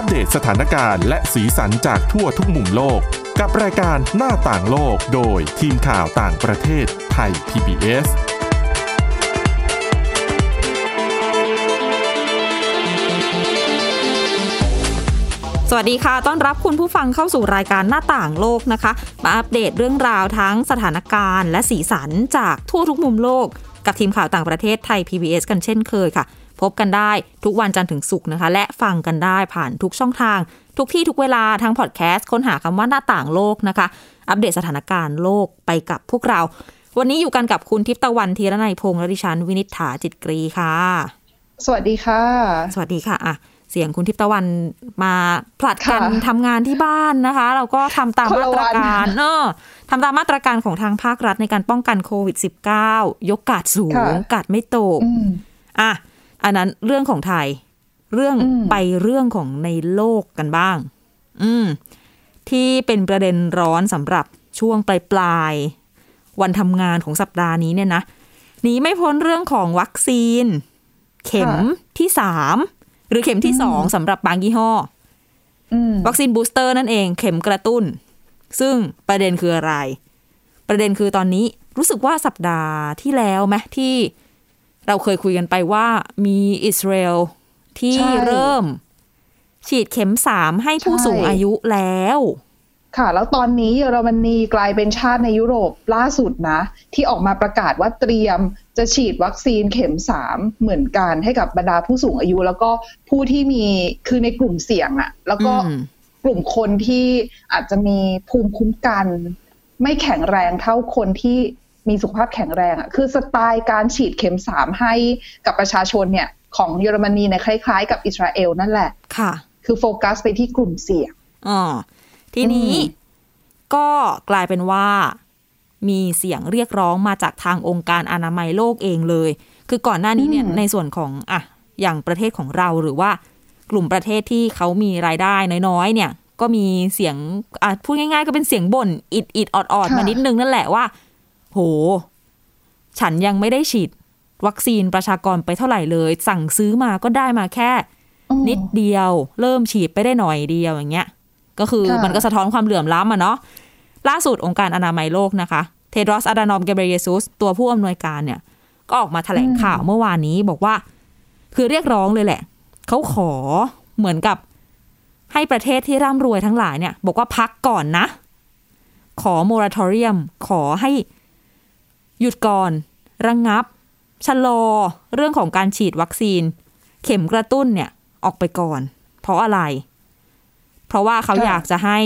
อัปเดตสถานการณ์และสีสันจากทั่วทุกมุมโลก กับรายการหน้าต่างโลกโดยทีมข่าวต่างประเทศไทย PBS สวัสดีค่ะ ต้อนรับคุณผู้ฟังเข้าสู่รายการหน้าต่างโลกนะคะ มาอัปเดตเรื่องราวทั้งสถานการณ์และสีสันจากทั่วทุกมุมโลก กับทีมข่าวต่างประเทศไทย PBS กันเช่นเคยค่ะ พบกันได้ทุกวันจันทร์ถึงศุกร์นะคะ และฟังกันได้ผ่านทุกช่องทาง ทุกที่ทุกเวลาทั้งพอดแคสต์ค้นหาคำว่าหน้าต่างโลกนะคะ อัปเดตสถานการณ์โลกไปกับพวกเรา วันนี้อยู่กันกับคุณทิพย์ตะวันธีรนัยพงษ์และดิฉันวินิษฐาจิตกรีค่ะ สวัสดีค่ะ สวัสดีค่ะอะเสียงคุณทิพย์ตะวันมาผลัดกันค่ะทำงานที่บ้านนะคะ เราก็ทำตามคนมาละตรวันการเออทำตามมาตรการของทางภาครัฐในการป้องกันโควิด -19 ยกกาดสูง กาดไม่ตกอืมอะ อันนั้นเรื่องของไทย เรื่องอืมไปเรื่องของในโลกกันบ้าง อืม ที่เป็นประเด็นร้อนสำหรับช่วงปลายปลายๆวันทำงานของสัปดาห์นี้เนี่ยนะหนีไม่พ้นเรื่องของวัคซีน เข็มที่สามหรือเข็มที่สองสำหรับบางยี่ห้ออืมวัคซีนบูสเตอร์นั่นเองเข็มกระตุ้น ซึ่งประเด็นคืออะไร ประเด็นคือตอนนี้รู้สึกว่าสัปดาห์ที่แล้วไหมที่ เราเคยคุยกันไปว่ามีอิสราเอลที่ใช่เริ่ม ฉีดเข็มสามให้ผู้ใช่สูงอายุแล้ว ค่ะ แล้วตอนนี้เยอรมนีกลายเป็นชาติในยุโรปล่าสุดนะ ที่ออกมาประกาศว่าเตรียมจะฉีดวัคซีนเข็มสามเหมือนกันให้กับบรรดาผู้สูงอายุ แล้วก็ผู้ที่มีคือในกลุ่มเสี่ยงอะแล้วก็อืมกลุ่มคนที่อาจจะมีภูมิคุ้มกัน ไม่แข็งแรงเท่าคนที่ มีสุขภาพแข็งแรงอะคือสไตล์การฉีดเข็มสามให้กับประชาชนเนี่ย ของเยอรมนีเนี่ยคล้ายๆ กับอิสราเอลนั่นแหละค่ะ คือโฟกัสไปที่กลุ่มเสี่ยงอ๋อทีนี้อืมก็กลายเป็นว่ามีเสียงเรียกร้องมาจากทางองค์การอนามัยโลกเองเลย คือก่อนหน้านี้เนี่ยในส่วนของอะอย่างประเทศของเราหรือว่ากลุ่มประเทศที่เขามีรายได้น้อยๆ เนี่ย ก็มีเสียงอะพูดง่ายๆ ก็เป็นเสียงบ่นอิดอิดออดออดๆค่ะมานิดนึงนั่นแหละว่า โห ฉันยังไม่ได้ฉีด วัคซีนประชากรไปเท่าไหร่เลย สั่งซื้อมาก็ได้มาแค่อืมนิดเดียว เริ่มฉีดไปได้หน่อยเดียวอย่างเงี้ย ก็คือค่ะมันก็สะท้อนความเหลื่อมล้ำอะเนาะล่าสุดองค์การอนามัยโลกนะคะ เทดรอสอาดานอมเกเบรเยซุสตัวผู้อำนวยการเนี่ย ก็ออกมาแถลงข่าวเมื่อวานนี้บอกว่า คือเรียกร้องเลยแหละ เขาขอเหมือนกับให้ประเทศที่ร่ำรวยทั้งหลายเนี่ย บอกว่าพักก่อนนะ ขอโมราทอเรียม ขอให้ หยุดก่อน ระงงับ ชะลอ เรื่องของการฉีดวัคซีน เข็มกระตุ้นเนี่ยออกไปก่อน เพราะอะไร เพราะว่าเขาอยากจะให้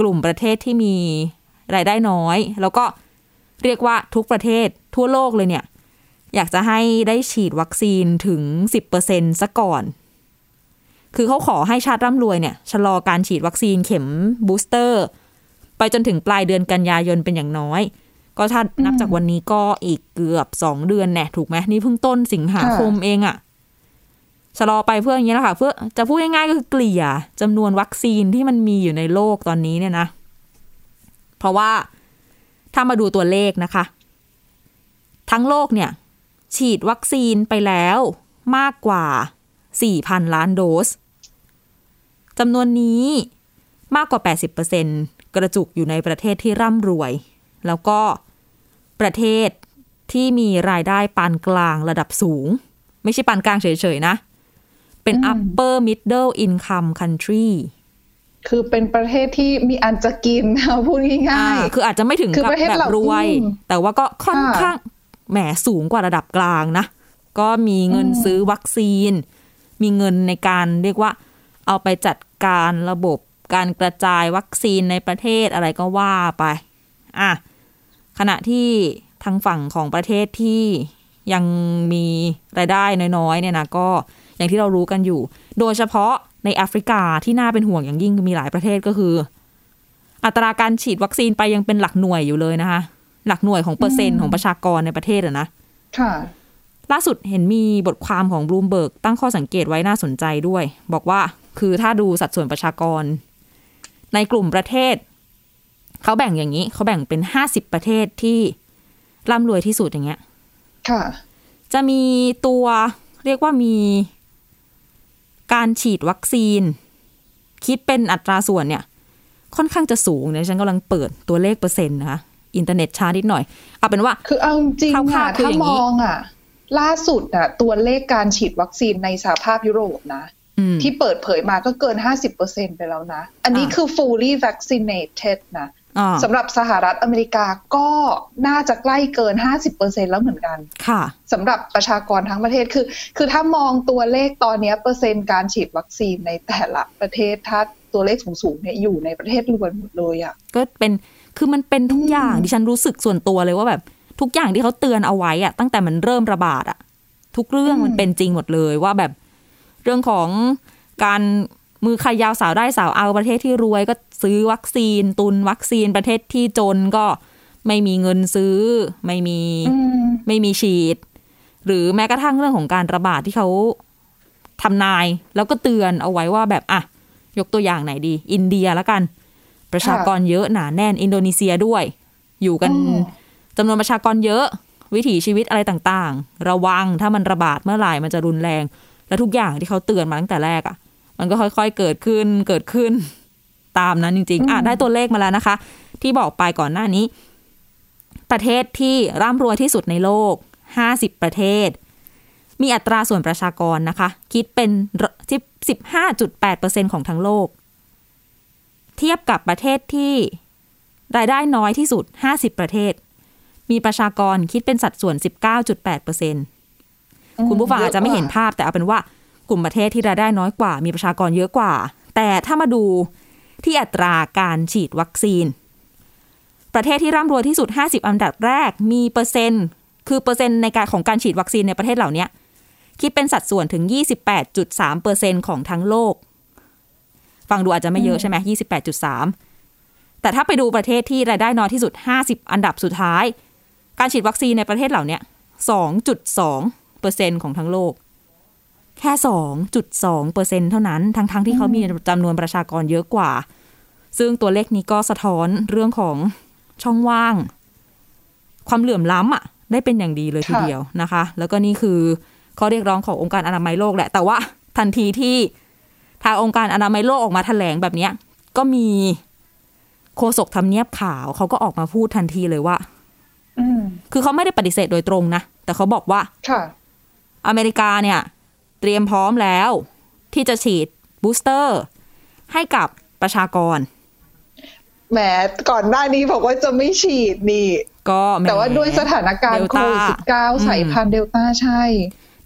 กลุ่มประเทศที่มีรายได้น้อย แล้วก็เรียกว่าทุกประเทศทั่วโลกเลยเนี่ย อยากจะให้ได้ฉีดวัคซีนถึง 10%ซะก่อน คือเขาขอให้ชาติร่ำรวยเนี่ย ชะลอการฉีดวัคซีนเข็ม booster ไปจนถึงปลายเดือนกันยายนเป็นอย่างน้อย ก็ถ้านับจากวันนี้ก็อีกเกือบสองเดือนแน่ถูกไหมนี่เพิ่งต้นสิงหาคมเองอะชะลอไปเพื่ออย่างนี้แหละค่ะ เพื่อจะพูดง่ายๆก็คือเกลี่ยจำนวนวัคซีนที่มันมีอยู่ในโลกตอนนี้เนี่ยนะ เพราะว่าถ้ามาดูตัวเลขนะคะ ทั้งโลกเนี่ย ฉีดวัคซีนไปแล้วมากกว่า 4,000 ล้านโดสจำนวนนี้มากกว่า 80%กระจุกอยู่ในประเทศที่ร่ำรวย แล้วก็ ประเทศที่มีรายได้ปานกลางระดับสูง ไม่ใช่ปานกลางเฉยๆนะ เป็นอืม upper middle income country คือเป็นประเทศที่มีอันจะกินพูดง่ายอ่าคืออาจจะไม่ถึงคือกับประเทศแบบเหล่ารวยอืมแต่ว่าก็ค่อนค่ะข้างแหมสูงกว่าระดับกลางนะ ก็มีเงินอืมซื้อวัคซีน มีเงินในการเรียกว่า เอาไปจัดการระบบการกระจายวัคซีนในประเทศอะไรก็ว่าไป อะ ขณะที่ทางฝั่งของประเทศที่ยังมีรายได้น้อยๆเนี่ยนะก็อย่างที่เรารู้กันอยู่ โดยเฉพาะในแอฟริกาที่น่าเป็นห่วงอย่างยิ่งมีหลายประเทศก็คือ อัตราการฉีดวัคซีนไปยังเป็นหลักหน่วยอยู่เลยนะคะ หลักหน่วยของเปอร์เซ็นต์ของประชากรในประเทศอะนะค่ะล่าสุดเห็นมีบทความของบลูมเบิร์กตั้งข้อสังเกตไว้น่าสนใจด้วย บอกว่าคือถ้าดูสัดส่วนประชากร ในกลุ่มประเทศ เขาแบ่งอย่างนี้ เขาแบ่งเป็นห้าสิบประเทศที่ร่ำรวยที่สุดอย่างเงี้ย ค่ะ จะมีตัวเรียกว่ามีการฉีดวัคซีน คิดเป็นอัตราส่วนเนี่ย ค่อนข้างจะสูงเนี่ยฉันกำลังเปิดตัวเลขเปอร์เซ็นต์นะคะอินเทอร์เน็ตช้านิดหน่อย เอาเป็นว่า คือเอาจริงคร่าค่ะวๆคือถ้าอย่างมนี้องอะ ล่าสุดอะ ตัวเลขการฉีดวัคซีนในสหภาพยุโรปนะอืมที่เปิดเผยมาก็เกิน 50%ไปแล้วนะ อันนี้อ่าคือ fully vaccinated นะอ่า สำหรับสหรัฐอเมริกาก็น่าจะใกล้เกิน 50%แล้วเหมือนกัน ค่ะสำหรับประชากรทั้งประเทศคือ คือถ้ามองตัวเลขตอนเนี้ยเปอร์เซ็นต์การฉีดวัคซีนในแต่ละประเทศถ้าตัวเลขสูงๆเนี่ยอยู่ในประเทศรวนหมดเลยอะก็เป็นคือมันเป็นทุกอย่างดิฉันรู้สึกส่วนตัวเลยว่าแบบทุกอย่างที่เขาเตือนเอาไว้อะตั้งแต่มันเริ่มระบาดอะทุกเรื่องอืมมันเป็นจริงหมดเลยว่าแบบเรื่องของการ มือใครยาวสาวได้สาวเอาประเทศที่รวยก็ซื้อวัคซีน ตุนวัคซีนประเทศที่จนก็ไม่มีเงินซื้อ ไม่มีอืมไม่มีฉีด หรือแม้กระทั่งเรื่องของการระบาดที่เขาทำนาย แล้วก็เตือนเอาไว้ว่าแบบอะยกตัวอย่างไหนดี อินเดียแล้วกัน ประชากรเยอะหนาแน่นอินโดนีเซียด้วย อยู่กันอืมจำนวนประชากรเยอะ วิถีชีวิตอะไรต่างๆ ระวังถ้ามันระบาดเมื่อไหร่มันจะรุนแรง และทุกอย่างที่เขาเตือนมาตั้งแต่แรกอะ่ะ มันก็ค่อยๆเกิดขึ้นเกิดขึ้นตามนั้นจริงๆอะได้ตัวเลขมาแล้วนะคะ ที่บอกไปก่อนหน้านี้ ประเทศที่ร่ำรวยที่สุดในโลก 50 ประเทศ มีอัตราส่วนประชากรนะคะ คิดเป็นที่15.8%ของทั้งโลก เทียบกับประเทศที่รายได้น้อยที่สุด 50 ประเทศ มีประชากรคิดเป็นสัดส่วน 19.8%คุณผู้ฟังอาจจะไม่เห็นภาพแต่เอาเป็นว่า กลุ่มประเทศที่รายได้น้อยกว่า มีประชากรเยอะกว่า แต่ถ้ามาดูที่อัตราการฉีดวัคซีน ประเทศที่ร่ำรวยที่สุด 50 อันดับแรกมีเปอร์เซ็นต์ คือเปอร์เซ็นต์ในการของการฉีดวัคซีนในประเทศเหล่านี้คิดเป็นสัดส่วนถึง 28.3เปอร์เซ็นของทั้งโลก ฟังดูอาจจะไม่เยอะใช่ไหม28.3 แต่ถ้าไปดูประเทศที่รายได้น้อยที่สุด 50 อันดับสุดท้าย การฉีดวัคซีนในประเทศเหล่านี้2.2เปอร์เซ็นของทั้งโลก แค่ 2.2เปอร์เซ็นเท่านั้น ทั้งๆทที่เขามีจำนวนประชากรเยอะกว่า ซึ่งตัวเลขนี้ก็สะท้อนเรื่องของช่องว่าง ความเหลื่อมล้ำอะ ได้เป็นอย่างดีเลยทีค่ะเดียวนะคะ แล้วก็นี่คือข้อเรียกร้องขององค์การอนามัยโลกแหละ แต่ว่าทันทีที่ทางองค์การอนามัยโลกออกมาแถลงแบบเนี้ยก็มีโฆษกทำเนียบขาวเขาก็ออกมาพูดทันทีเลยว่าอืมคือเขาไม่ได้ปฏิเสธโดยตรงนะ แต่เขาบอกว่าค่ะอเมริกาเนี่ย เตรียมพร้อมแล้ว ที่จะฉีดบูสเตอร์ ให้กับประชากรแหมก่อนหน้านี้บอกว่าจะไม่ฉีดนี่ ก็หมแต่ว่าด้วยสถานการณ์โควิด Delta 19สายพันธุ์เดลต้าใช่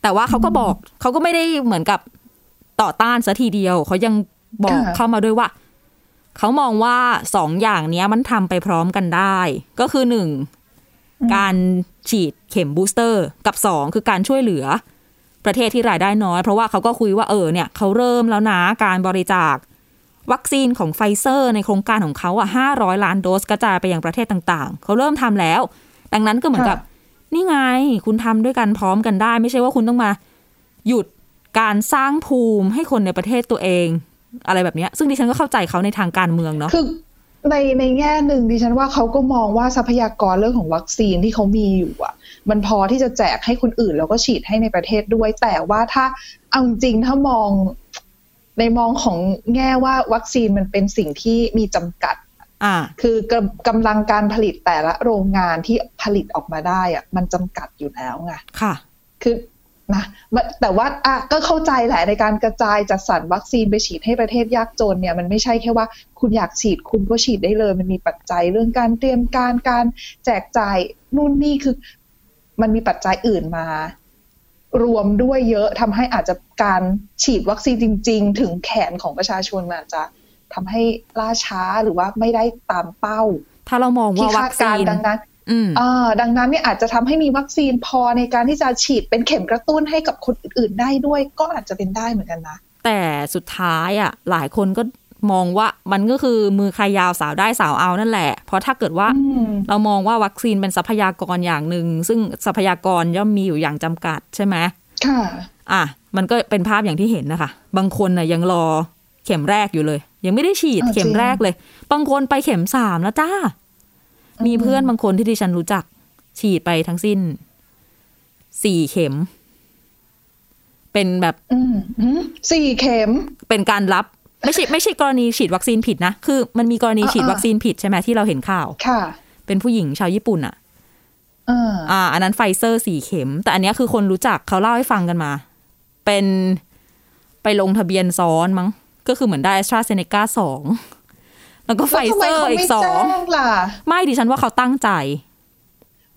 แต่ว่าเขาก็บอกเขาก็ไม่ได้เหมือนกับต่อต้านซะทีเดียว เขายังบอกค่ะเข้ามาด้วยว่า เขามองว่าสองอย่างเนี้ยมันทำไปพร้อมกันได้ ก็คือหนึ่งการฉีดเข็มบูสเตอร์ กับสองคือการช่วยเหลือ ประเทศที่รายได้น้อย เพราะว่าเขาก็คุยว่าเออเนี่ยเขาเริ่มแล้วนะการบริจาค วัคซีนของไฟเซอร์ ในโครงการของเขาอะห้าร้อยล้านโดสกระจายไปยังประเทศต่างๆ เขาเริ่มทำแล้ว ดังนั้นก็เหมือนกับ นี่ไงคุณทำด้วยกันพร้อมกันได้ ไม่ใช่ว่าคุณต้องมา หยุดการสร้างภูมิให้คนในประเทศตัวเอง อะไรแบบนี้ซึ่งดิฉันก็เข้าใจเขาในทางการเมืองเนาะคือ ในในแง่หนึ่งดิฉันว่าเขาก็มองว่าทรัพยากรเรื่องของวัคซีนที่เขามีอยู่อะ มันพอที่จะแจกให้คนอื่นแล้วก็ฉีดให้ในประเทศด้วย แต่ว่าถ้าเอาจริงๆถ้ามองในมองของแง่ว่าวัคซีนมันเป็นสิ่งที่มีจำกัดอ่าคือกำกำลังการผลิตแต่ละโรงงานที่ผลิตออกมาได้อะมันจำกัดอยู่แล้วไงค่ะ คือ นะมันแต่ว่าอะก็เข้าใจแหละในการกระจายจัดสรรวัคซีนไปฉีดให้ประเทศยากจนเนี่ยมันไม่ใช่แค่ว่าคุณอยากฉีดคุณก็ฉีดได้เลย มันมีปัจจัยเรื่องการเตรียมการการแจกจ่ายนู่นนี่คือ มันมีปัจจัยอื่นมารวมด้วยเยอะทำให้อาจจะการฉีดวัคซีนจริง ๆ ถึงแขนของประชาชนมันอาจจะทำให้ล่าช้าหรือว่าไม่ได้ตามเป้า ถ้าเรามองที่ว่าวัคาดคกาซีรนดังนั้นอืมอ่า ดังนั้นเนี่ยอาจจะทำให้มีวัคซีนพอในการที่จะฉีดเป็นเข็มกระตุ้นให้กับคนอื่นๆได้ด้วย ก็อาจจะเป็นได้เหมือนกันนะ แต่สุดท้ายอะหลายคนก็มองว่ามันก็คือมือใครยาวสาวได้สาวเอานั่นแหละ เพราะถ้าเกิดว่าอืมเรามองว่าวัคซีนเป็นทรัพยากรอย่างหนึ่ง ซึ่งทรัพยากรย่อมมีอยู่อย่างจำกัดใช่ไหมค่ะ อะ มันก็เป็นภาพอย่างที่เห็นนะคะ บางคนน่ะยังรอเข็มแรกอยู่เลย ยังไม่ได้ฉีดอ่าเข็มจริงแรกเลย บางคนไปเข็มสามแล้วจ้า มีเพื่อนบางคนที่ดิฉันรู้จัก ฉีดไปทั้งสิ้นสี่เข็ม เป็นแบบอืมหืมสี่เข็ม เป็นการรับไม่ใช่ไม่ใช่กรณีฉีดวัคซีนผิดนะ คือมันมีกรณีอ่าฉีดวัคซีนผิดใช่ไหมที่เราเห็นข่าว ค่ะ เป็นผู้หญิงชาวญี่ปุ่นอะเอออ่า อันนั้นไฟเซอร์สี่เข็ม แต่อันเนี้ยคือคนรู้จักเขาเล่าให้ฟังกันมา เป็นไปลงทะเบียนซ้อนมั้ง ก็คือเหมือนได้แอสตราเซเนกาสอง แล้วก็ไฟแล้วทำเซไมอร์เขาอีไม่กสอแจ้งงล่ะไม่ดิฉันว่าเขาตั้งใจ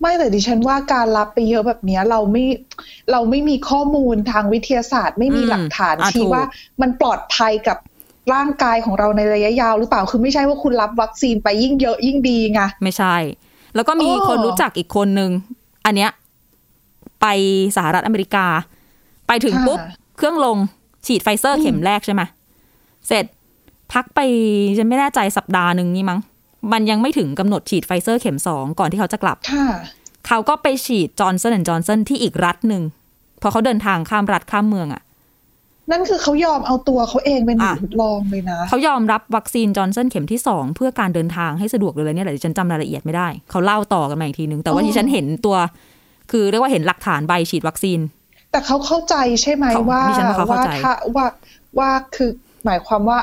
ไม่แต่ดิฉันว่าการรับไปเยอะแบบเนี้ยเราไม่เราไม่มีข้อมูลทางวิทยาศาสตร์ ไม่มีอืมหลักฐานอะชี้ถูกว่ามันปลอดภัยกับร่างกายของเราในระยะยาวหรือเปล่าคือไม่ใช่ว่าคุณรับวัคซีนไปยิ่งเยอะยิ่งดีไงไม่ใช่ แล้วก็มีโอ้คนรู้จักอีกคนนึง อันเนี้ยไปสหรัฐอเมริกา ไปถึงปุ๊บ เครื่องลงฉีดไฟเซอร์เข็มแรกใช่ไหมเสร็จ พักไปฉันไม่แน่ใจสัปดาห์หนึ่งนี่มั้ง มันยังไม่ถึงกำหนดฉีดไฟเซอร์เข็มสองก่อนที่เขาจะกลับค่ะเขาก็ไปฉีดจอห์นสันแอนด์จอห์นสันที่อีกรัฐหนึ่งพอเขาเดินทางข้ามรัฐข้ามเมืองอะค่ะ นั่นคือเขายอมเอาตัวเขาเองเป็นหนูอะทดลองเลยนะ เขายอมรับวัคซีนจอห์นสันเข็มที่สองเพื่อการเดินทางให้สะดวกเลยเนี่ยแหละดิฉันจำรายละเอียดไม่ได้ เขาเล่าต่อกันมาอีกทีนึง แต่ว่าอ๋อที่ฉันเห็นตัว คือเรียกว่าเห็นหลักฐานใบฉีดวัคซีน แต่เขาเข้าใจใช่ไหมเขาว่าดิฉันว่าเขาเข้าใจถ้าว่าว่าคือหมายความว่า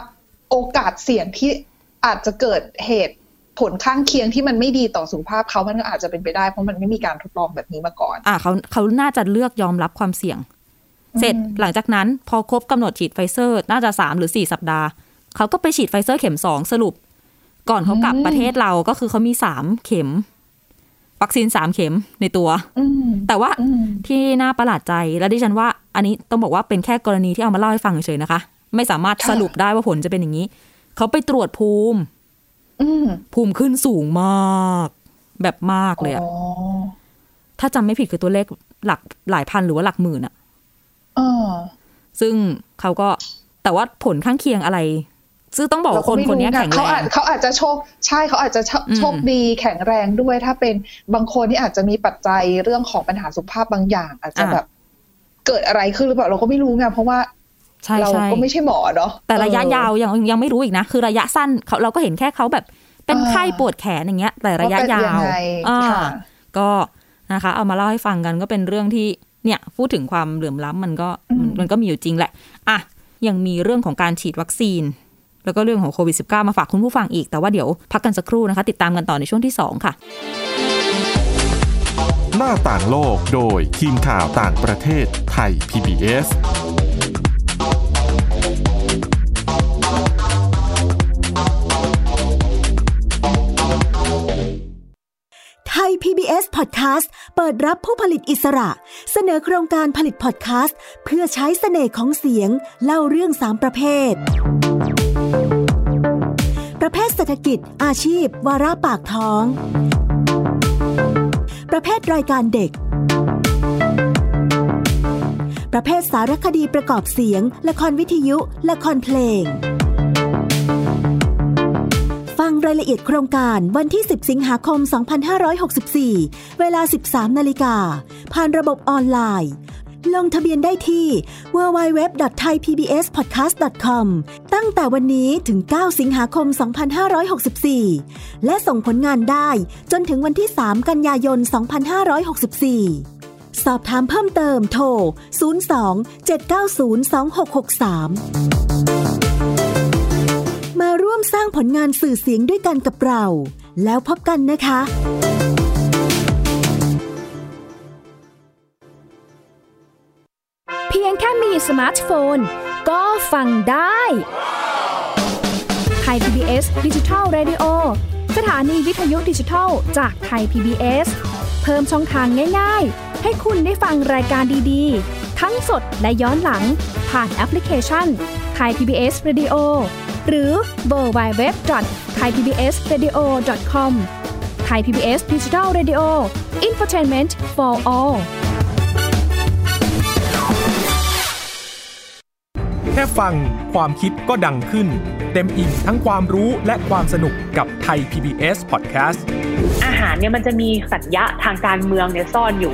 โอกาสเสี่ยงที่อาจจะเกิดเหตุผลข้างเคียงที่มันไม่ดีต่อสุขภาพเขามันก็อาจจะเป็นไปได้เพราะมันไม่มีการทดลองแบบนี้มาก่อน อ่าเขาเขาน่าจะเลือกยอมรับความเสี่ยง เสร็จหลังจากนั้นพอครบกำหนดฉีดไฟเซอร์ น่าจะสามหรือสี่สัปดาห์ เขาก็ไปฉีดไฟเซอร์เข็มสองสรุป ก่อนเขากลับอืมประเทศเราก็คือเขามีสามเข็ม วัคซีนสามเข็มในตัวอืมแต่ว่าอืมที่น่าประหลาดใจและดิฉันว่า อันนี้ต้องบอกว่าเป็นแค่กรณีที่เอามาเล่าให้ฟังเฉยๆนะคะ ไม่สามารถค่ะสรุปได้ว่าผลจะเป็นอย่างนี้ เขาไปตรวจภูมิอืมภูมิขึ้นสูงมาก แบบมากเลยอะอ๋อถ้าจำไม่ผิดคือตัวเลขหลักหลายพันหรือว่าหลักหมื่นอะเออซึ่งเขาก็แต่ว่าผลข้างเคียงอะไร ซึ่งต้องบอกว่าคนคนนี้แข็งแรเขาอาจงเขาอาจจะโชคใช่เขาอาจจะโชอืมโชคดีแข็งแรงด้วย ถ้าเป็นบางคนที่อาจจะมีปัจจัยเรื่องของปัญหาสุขภาพบางอย่าง อาจจะอะแบบเกิดอะไรขึ้นหรือเปล่าเราก็ไม่รู้ไงเพราะว่าใช่ เราใช่ก็ไม่ใช่หมอเนาะแต่ระยะเออยาวยังยังไม่รู้อีกนะ คือระยะสั้นเขาเราก็เห็นแค่เขาแบบเป็นอ่าไข้ปวดแขนอย่างเงี้ย แต่ระยะว่าเป็นยายังวไงอ่าค่ะก็นะคะ เอามาเล่าให้ฟังกันก็เป็นเรื่องที่เนี่ย พูดถึงความเหลื่อมล้ำมันก็มันมันก็มีอยู่จริงแหละอะยังมีเรื่องของการฉีดวัคซีน แล้วก็เรื่องของโควิด -19 มาฝากคุณผู้ฟังอีก แต่ว่าเดี๋ยวพักกันสักครู่นะคะ ติดตามกันต่อในช่วงที่สองค่ะ หน้าต่างโลกโดยทีมข่าวต่างประเทศไทย PBS ไทย PBS Podcast เปิดรับผู้ผลิตอิสระ เสนอโครงการผลิตพอดแคสต์เพื่อใช้เสน่ห์ของเสียง เล่าเรื่องสามประเภท ประเภทเศรษฐกิจ อาชีพ วาระปากท้อง ประเภทรายการเด็ก ประเภทสารคดีประกอบเสียง ละครวิทยุ ละครเพลง ฟังรายละเอียดโครงการวันที่ 10 สิงหาคม 2564 เวลา 13 นาฬิกา ผ่านระบบออนไลน์ ลงทะเบียนได้ที่ www.thaipbspodcast.com ตั้งแต่วันนี้ถึง 9 สิงหาคม 2564 และส่งผลงานได้จนถึงวันที่ 3 กันยายน 2564สอบถามเพิ่มเติมโทร 02 790 2663 สร้างผลงานสื่อเสียงด้วยกันกับเรา แล้วพบกันนะคะ เพียงแค่มีสมาร์ทโฟน ก็ฟังได้ไทย PBS ดิจิทัล Radio สถานีวิทยุดิจิทัลจากไทย PBS เพิ่มช่องทางง่าย ๆ ให้คุณได้ฟังรายการดีๆ ทั้งสดและย้อนหลัง ผ่านแอปพลิเคชันไทย PBS Radio หรือเวอร์ไบเว็บไทยพีบีเอสเรดิโอคอมไทยพีบีเอสดิจิทัลเรดิโออินฟอร์ทนเมนต์ for all แค่ฟังความคิดก็ดังขึ้น เต็มอิ่มทั้งความรู้และความสนุกกับไทย PBS Podcast อาหารเนี่ยมันจะมีสัญญะทางการเมืองเนี่ยซ่อนอยู่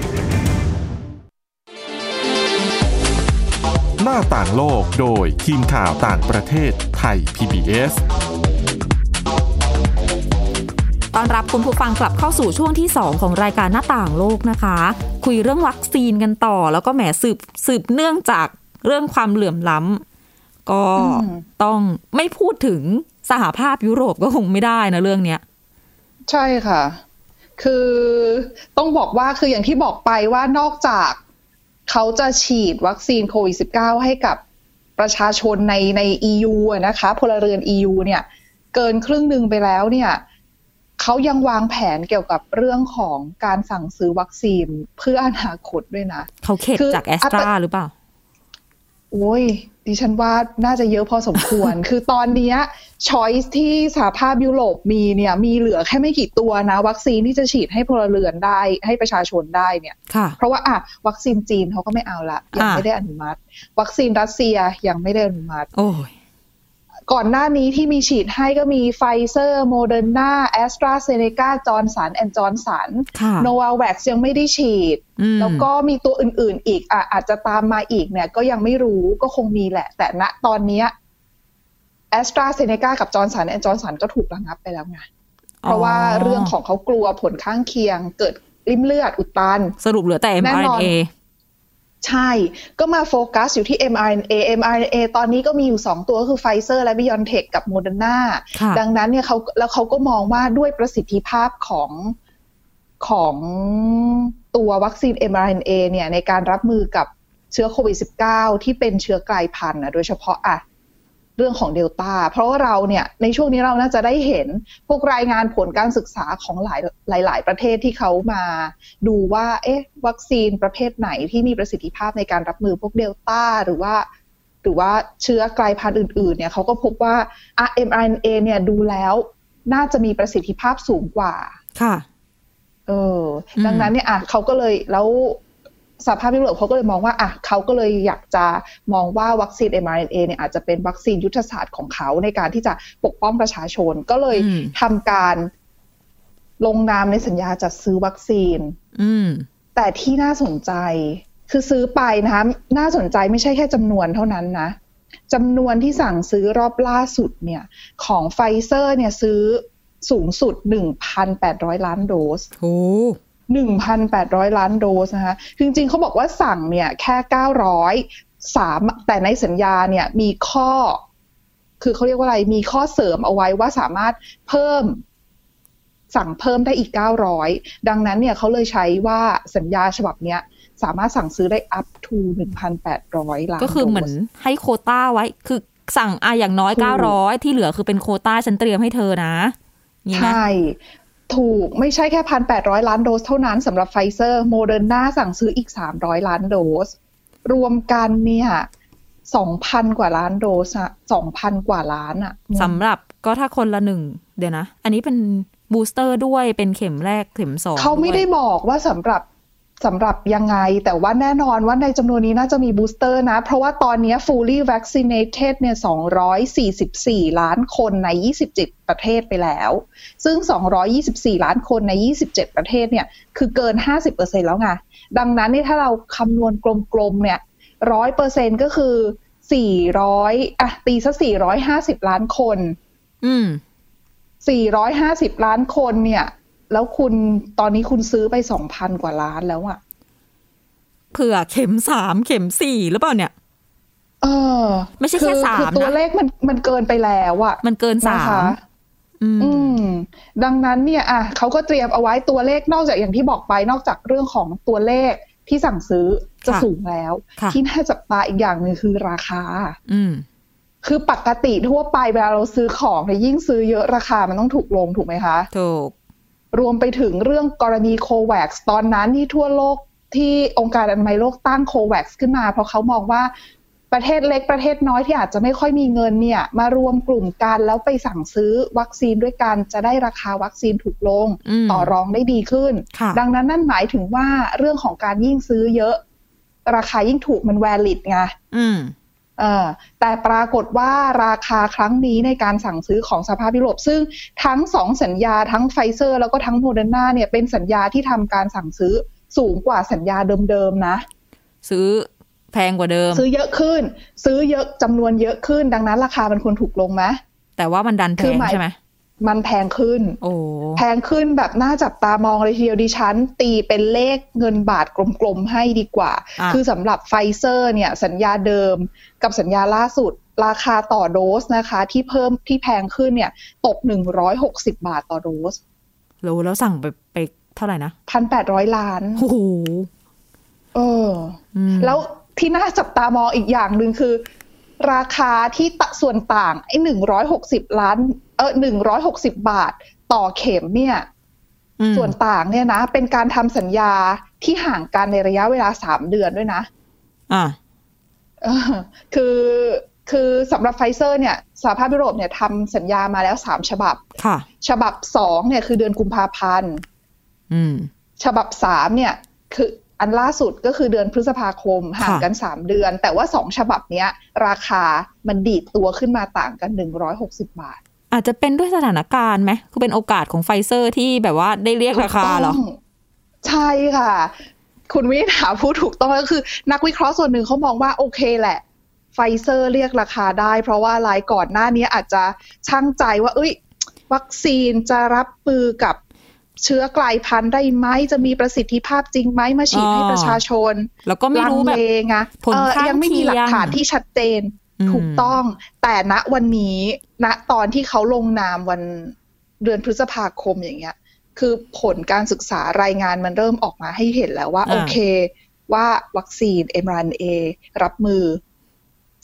หน้าต่างโลกโดยทีมข่าวต่างประเทศไทย PBS ตอนรับคุณผู้ฟังกลับเข้าสู่ช่วงที่ 2 ของรายการหน้าต่างโลกนะคะ คุยเรื่องวัคซีนกันต่อ แล้วก็แหมสืบสืบเนื่องจากเรื่องความเหลื่อมล้ำก็ต้องไม่พูดถึงสหภาพยุโรปก็คงไม่ได้นะเรื่องเนี้ย ใช่ค่ะ คือต้องบอกว่าคืออย่างที่บอกไปว่านอกจาก เขาจะฉีดวัคซีนโควิด -19 ให้กับประชาชนในใน EU อะนะคะพลเรือน EU เนี่ยเกินครึ่งหนึ่งไปแล้วเนี่ยเขายังวางแผนเกี่ยวกับเรื่องของการสั่งซื้อวัคซีนเพื่ออนาคตด้วยนะ เขาเข็ดคือจากแอสตราหรือเปล่า โอ้ยดิฉันว่าน่าจะเยอะพอสมควร คือตอนเนี้ย choice ที่สหภาพยุโรปมีเนี่ยมีเหลือแค่ไม่กี่ตัวนะ วัคซีนที่จะฉีดให้พลเรือนได้ ให้ประชาชนได้เนี่ยค่ะเพราะว่าอะวัคซีนจีนเขาก็ไม่เอาละยังอะไม่ได้อนุมัติ วัคซีนรัสเซียยังไม่ได้อนุมัติโอ้ย ก่อนหน้านี้ที่มีฉีดให้ก็มีไฟเซอร์โมเดอร์นาแอสตราเซเนกาจอห์นสันแอนด์จอห์นสันค่ะโนวาแว็กซ์ยังไม่ได้ฉีดอืมแล้วก็มีตัวอื่นๆอีกอะอาจจะตามมาอีกเนี่ย ก็ยังไม่รู้ก็คงมีแหละ แต่ณตอนเนี้แอสตราเซเนกากับจอห์นสันแอนด์จอห์นสันก็ถูกระงับไปแล้วไงเพราะว่าเรื่องของเขากลัวผลข้างเคียงเกิดลิ่มเลือดอุดตัน สรุปเหลือแต่แน่นอน mRNA ใช่ ก็มาโฟกัสอยู่ที่ mRNA mRNA ตอนนี้ก็มีอยู่ 2 ตัวก็คือไฟเซอร์และ BioNTech กับ Moderna ค่ะดังนั้นเนี่ยเขาแล้วเขาก็มองว่าด้วยประสิทธิภาพของของตัววัคซีน mRNA เนี่ยในการรับมือกับเชื้อโควิด -19 ที่เป็นเชื้อกลายพันธุ์นะโดยเฉพาะอะ เรื่องของเดลต้าเพราะว่าเราเนี่ยในช่วงนี้เราน่าจะได้เห็นพวกรายงานผลการศึกษาของหลายหลาย ๆ ประเทศที่เขามาดูว่าเอ๊ะวัคซีนประเภทไหนที่มีประสิทธิภาพในการรับมือพวกเดลต้าหรือว่าหรือว่าเชื้อกลายพันธุ์อื่น ๆ เนี่ยเขาก็พบว่า mRNA เนี่ยดูแล้วน่าจะมีประสิทธิภาพสูงกว่า ค่ะ เอออมดังนั้นเนี่ยอะเขาก็เลยแล้ว สหภาพยุโรปเขาก็เลยมองว่าอะเขาก็เลยอยากจะมองว่าวัคซีน mRNA เนี่ยอาจจะเป็นวัคซีนยุทธศาสตร์ของเขาในการที่จะปกป้องประชาชน ก็เลยอืมทำการลงนามในสัญญาจัดซื้อวัคซีนอืมแต่ที่น่าสนใจ คือซื้อไปนะคะน่าสนใจไม่ใช่แค่จำนวนเท่านั้นนะจำนวนที่สั่งซื้อรอบล่าสุดเนี่ย ของไฟเซอร์เนี่ยซื้อสูงสุด 1,800 ล้านโดสโอ้ 1,800 ล้านโดสนะคะจริงๆเขาบอกว่าสั่งเนี่ยแค่ 900สามแต่ในสัญญาเนี่ยมีข้อ คือเขาเรียกว่าอะไรมีข้อเสริมเอาไว้ว่าสามารถเพิ่มสั่งเพิ่มได้อีก 900 ดังนั้นเนี่ยเขาเลยใช้ว่าสัญญาฉบับเนี้ยสามารถสั่งซื้อได้ up to 1,800 ล้าน ก็คือเหมือนโดสให้โควต้าไว้ คือสั่งอะอย่างน้อยถูกเก้าร้อยที่เหลือคือเป็นโควต้าฉันเตรียมให้เธอนะนี่ไหมใช่ ถูกไม่ใช่แค่1,800ล้านโดสเท่านั้นสำหรับไฟเซอร์โมเดอร์นาสั่งซื้ออีก300ล้านโดส รวมกันเนี่ย2,000กว่าล้านโดสอะ2,000กว่าล้านอะสำหรับก็ถ้าคนละหนึ่งเดี๋ยวนะ อันนี้เป็น booster ด้วยเป็นเข็มแรกเข็มสองเขาไม่ได้วยบอกว่าสำหรับ สำหรับยังไง แต่ว่าแน่นอนว่าในจำนวนนี้น่าจะมีบูสเตอร์นะ เพราะว่าตอนนี้ fully vaccinated เนี่ย 244 ล้านคนใน 27 ประเทศไปแล้ว ซึ่ง 224 ล้านคนใน 27 ประเทศเนี่ย คือเกิน 50%แล้วไง ดังนั้นเนี่ยถ้าเราคำนวณกลมๆเนี่ยร้อยเปอร์เซ็นก็คือ 400อะตีซะ 450 ล้านคน อืม450 ล้านคนเนี่ย แล้วคุณตอนนี้คุณซื้อไป2,000กว่าล้านแล้วอะเผื่อเข็มสามเข็มสี่หรือเปล่าเนี่ย เออ ไม่ใช่แค่อสามคือตัวนะเลขมันมันเกินไปแล้วอะมันเกินสานะคะมอืม ดังนั้นเนี่ย อะเขาก็เตรียมเอาไว้ตัวเลขนอกจากอย่างที่บอกไปนอกจากเรื่องของตัวเลขที่สั่งซื้อจะค่ะสูงแล้วค่ะที่น่าจับตาอีกอย่างหนึ่งคือราคา อืมคือปกติทั่วไปเวลาเราซื้อของเนี่ยยิ่งซื้อเยอะราคามันต้องถูกลงถูกไหมคะ ถูก รวมไปถึงเรื่องกรณีโควัคตอนนั้นที่ทั่วโลกที่องค์การอนามัยโลกตั้งโควัคขึ้นมา เพราะเขามองว่าประเทศเล็กประเทศน้อยที่อาจจะไม่ค่อยมีเงินเนี่ยมารวมกลุ่มกันแล้วไปสั่งซื้อวัคซีนด้วยกันจะได้ราคาวัคซีนถูกลงอืมต่อรองได้ดีขึ้นค่ะดังนั้นนั่นหมายถึงว่าเรื่องของการยิ่งซื้อเยอะ ราคายิ่งถูกมันแวลิดไงอืมเออ แต่ปรากฏว่าราคาครั้งนี้ในการสั่งซื้อของสภาพยุโรป ซึ่งทั้งสองสัญญาทั้งไฟเซอร์แล้วก็ทั้งโมเดอร์นาเนี่ยเป็นสัญญาที่ทำการสั่งซื้อสูงกว่าสัญญาเดิมๆนะ ซื้อแพงกว่าเดิม ซื้อเยอะขึ้น ซื้อเยอะจำนวนเยอะขึ้น ดังนั้นราคามันควรถูกลงไหมแต่ว่ามันดันแพคืองหมายใช่ไหม มันแพงขึ้นโอ้แพงขึ้นแบบน่าจับตามองเลยทีเดียวดิฉัน ตีเป็นเลขเงินบาทกลมๆให้ดีกว่าอะคือสำหรับไฟเซอร์เนี่ยสัญญาเดิมกับสัญญาล่าสุดราคาต่อโดสนะคะ ที่เพิ่มที่แพงขึ้นเนี่ยตก 160 บาทต่อโดสแล้วแล้วสั่งไปไปเท่าไหร่นะ1,800ล้านโอ้โหเอออืมแล้วที่น่าจับตามองอีกอย่างหนึ่งคือ ราคาที่ตะส่วนต่างไอ้หนึ่งร้อยหกสิบล้านเออหนึ่งร้อยหกสิบบาทต่อเข็มเนี่ยอืมส่วนต่างเนี่ยนะ เป็นการทำสัญญาที่ห่างกันในระยะเวลาสามเดือนด้วยนะ อะเออคือคือสำหรับไฟเซอร์เนี่ยสหภาพยุโรปเนี่ยทำสัญญามาแล้วสามฉบับ ค่ะ ฉบับสองเนี่ยคือเดือนกุมภาพันธ์อืมฉบับสามเนี่ย คืออันล่าสุดก็คือเดือนพฤษภาคมห่างกันสามเดือน แต่ว่าสองฉบับเนี้ย ราคามันดีดตัวขึ้นมาต่างกันหนึ่งร้อยหกสิบาท อาจจะเป็นด้วยสถานการณ์ไหมคือเป็นโอกาสของไฟเซอร์ที่แบบว่าได้เรียกราคาเหรอถูกต้องใช่ค่ะ คุณวิถาพูดถูกต้องก็คือ นักวิเคราะห์ส่วนหนึ่งเขามองว่าโอเคแหละไฟเซอร์เรียกราคาได้ เพราะว่าอะไรก่อนหน้านี้อาจจะช่างใจว่า เอ้ย วัคซีนจะรับมือกับเชื้อกลายพันธุ์ได้ไหมจะมีประสิทธิภาพจริงไหมมาฉีดให้อ๋อประชาชน แล้วก็ไม่รู้แบบลังเลไงผลเออข้างยังไม่มีหลักฐานเคียงที่ชัดเจนอืม ถูกต้อง แต่ณวันนี้ณตอนที่เขาลงนามวันเดือนพฤษภาคมอย่างเงี้ย คือผลการศึกษารายงานมันเริ่มออกมาให้เห็นแล้วว่าอ่าโอเค ว่าวัคซีน mRNA รับมือ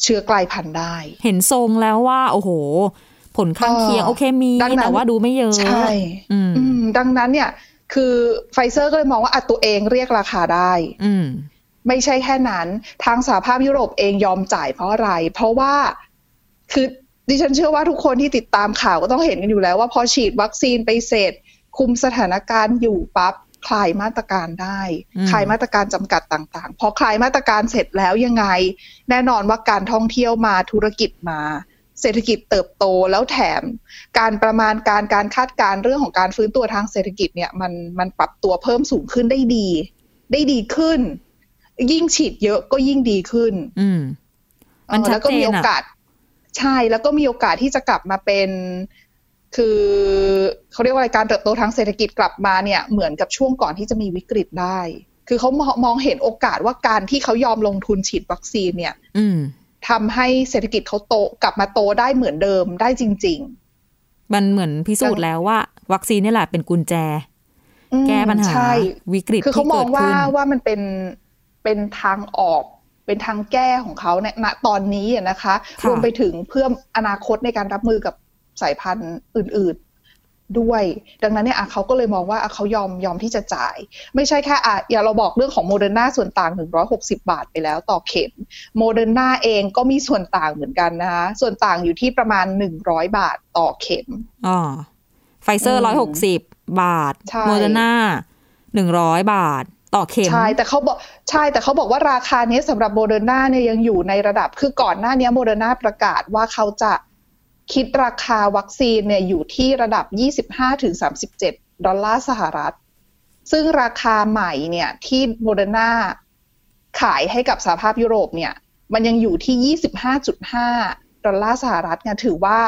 เชื้อกลายพันธุ์ได้ เห็นทรงแล้วว่า โอ้โห ผลข้างเคียงเออโอเคมีดังนั้นแต่ว่าดูไม่เยอะใช่อืมอืมดังนั้นเนี่ย คือไฟเซอร์ก็เลยมองว่าอะตัวเองเรียกราคาได้ อืม ไม่ใช่แค่นั้นทางสหภาพยุโรปเองยอมจ่ายเพราะอะไร เพราะว่าคือดิฉันเชื่อว่าทุกคนที่ติดตามข่าวก็ต้องเห็นกันอยู่แล้วว่าพอฉีดวัคซีนไปเสร็จ คุมสถานการณ์อยู่ปั๊บคลายมาตรการได้อืมคลายมาตรการจำกัดต่างๆ พอคลายมาตรการเสร็จแล้วยังไง แน่นอนว่าการท่องเที่ยวมาธุรกิจมา เศรษฐกิจเติบโตแล้วแถม การประมาณการการคาดการณ์เรื่องของการฟื้นตัวทางเศรษฐกิจเนี่ยมันมันปรับตัวเพิ่มสูงขึ้นได้ดี ได้ดีขึ้น ยิ่งฉีดเยอะก็ยิ่งดีขึ้น อืมมันเออชัดแล้วก็เจมีนโออะกาส ใช่แล้วก็มีโอกาสที่จะกลับมาเป็น คือเขาเรียกว่าอะไรการเติบโตทางเศรษฐกิจกลับมาเนี่ย เหมือนกับช่วงก่อนที่จะมีวิกฤตได้ คือเขามองมองเห็นโอกาสว่าการที่เขายอมลงทุนฉีดวัคซีนเนี่ย อืมทำให้เศรษฐกิจเขาโตกลับมาโตได้เหมือนเดิมได้จริงมันเหมือนพิสูจน์แล้วว่า วัคซีนนี่แหละเป็นกุญแจๆอืมแก้ปัญหาใช่วิกฤตคือเขาที่มอเกิงดว่าขึ้นว่ามันเป็น เป็นทางออกเป็นทางแก้ของเขาในณตอนนี้อะนะคะค่ะรวมไปถึงเพื่ออนาคตในการรับมือกับสายพันธุ์อื่นๆด้วย ดังนั้นเนี่ยอะเขาก็เลยมองว่าอะเขายอมยอมที่จะจ่าย ไม่ใช่แค่อะอย่าเราบอกเรื่องของโมเดอร์นาส่วนต่าง 160 บาทไปแล้วต่อเข็มโมเดอร์นาเองก็มีส่วนต่างเหมือนกันนะคะส่วนต่างอยู่ที่ประมาณ 100 บาทต่อเข็มอ๋อไฟเซอร์อืมร้อยหกสิบบาทใช่โมเดอร์นาหนึ่งร้อยบาท ต่อเข็มใช่แต่เขาบอกใช่แต่เขาบอกว่าราคานี้สำหรับโมเดอร์นาเนี่ยยังอยู่ในระดับ คือก่อนหน้านี้โมเดอร์นาประกาศว่าเขาจะคิดราคาวัคซีนเนี่ยอยู่ที่ระดับ 25-37 ดอลลาร์สหรัฐ ซึ่งราคาใหม่เนี่ยที่โมเดอร์นาขายให้กับสหภาพยุโรปเนี่ย มันยังอยู่ที่ 25.5 ดอลลาร์สหรัฐเนี่ยถือว่า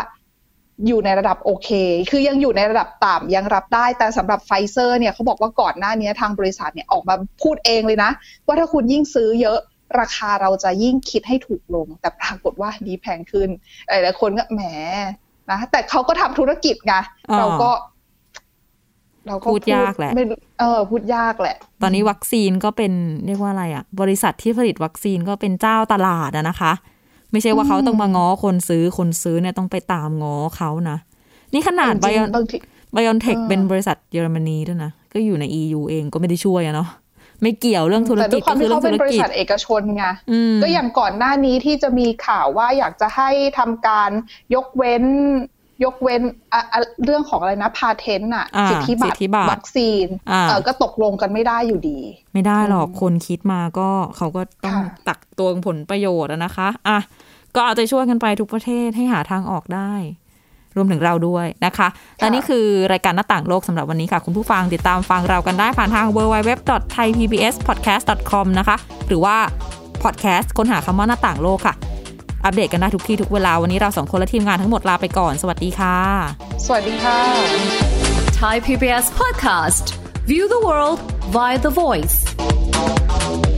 อยู่ในระดับโอเค คือยังอยู่ในระดับต่ำยังรับได้ แต่สำหรับไฟเซอร์เนี่ยเขาบอกว่าก่อนหน้านี้ทางบริษัทเนี่ยออกมาพูดเองเลยนะ ว่าถ้าคุณยิ่งซื้อเยอะราคาเราจะยิ่งคิดให้ถูกลง แต่ปรากฏว่านี้แพงขึ้นหลายๆคนก็แหมนะแต่เขาก็ทำธุรกิจไงอ๋อเราก็ เราก็พูดยากแหละไม่เออ พูดยากแหละ ตอนนี้วัคซีนก็เป็นเรียกว่าอะไรอะบริษัทที่ผลิตวัคซีนก็เป็นเจ้าตลาดอะนะคะ ไม่ใช่ว่าเขาต้องมาง้อคนซื้อคนซื้อเนี่ยต้องไปตามง้อเขานะ นี่ขนาดจไบริงออนๆบางทีไบออนเทคเออเป็นบริษัทเยอรมนีด้วยนะ ก็อยู่ใน EU เองก็ไม่ได้ช่วยอะเนาะไม่เกี่ยวเรื่องธุรแต่ด้กิวจยความก็คือที่เรื่อเขางเป็ธุนรบริกิจษัทเอกชนไงอืมก็อย่างก่อนหน้านี้ที่จะมีข่าวว่าอยากจะให้ทำการยกเว้น ยกเว้นอะอะเรื่องของอะไรนะพาเทนต์อะอ่าสิทธิบัสิตทธิรบัตรวัคซีนอ่าเออก็ตกลงกันไม่ได้อยู่ดี ไม่ได้หรอกคนคิดมาก็เขาก็ต้องค่ะตักตวงผลประโยชน์อะนะคะอะก็เอาใจช่วยกันไปทุกประเทศให้หาทางออกได้ รวมถึงเราด้วยนะคะ และนี่คือรายการหน้าต่างโลกสำหรับวันนี้ค่ะ คุณผู้ฟังติดตามฟังเรากันได้ผ่านทาง www.thaipbspodcast.com นะคะ หรือว่าพอดแคสต์ค้นหาคำว่าหน้าต่างโลกค่ะ อัปเดตกันได้ทุกที่ทุกเวลา วันนี้เราสองคนและทีมงานทั้งหมดลาไปก่อน สวัสดีค่ะ สวัสดีค่ะ Thai PBS podcast. View the world via the voice.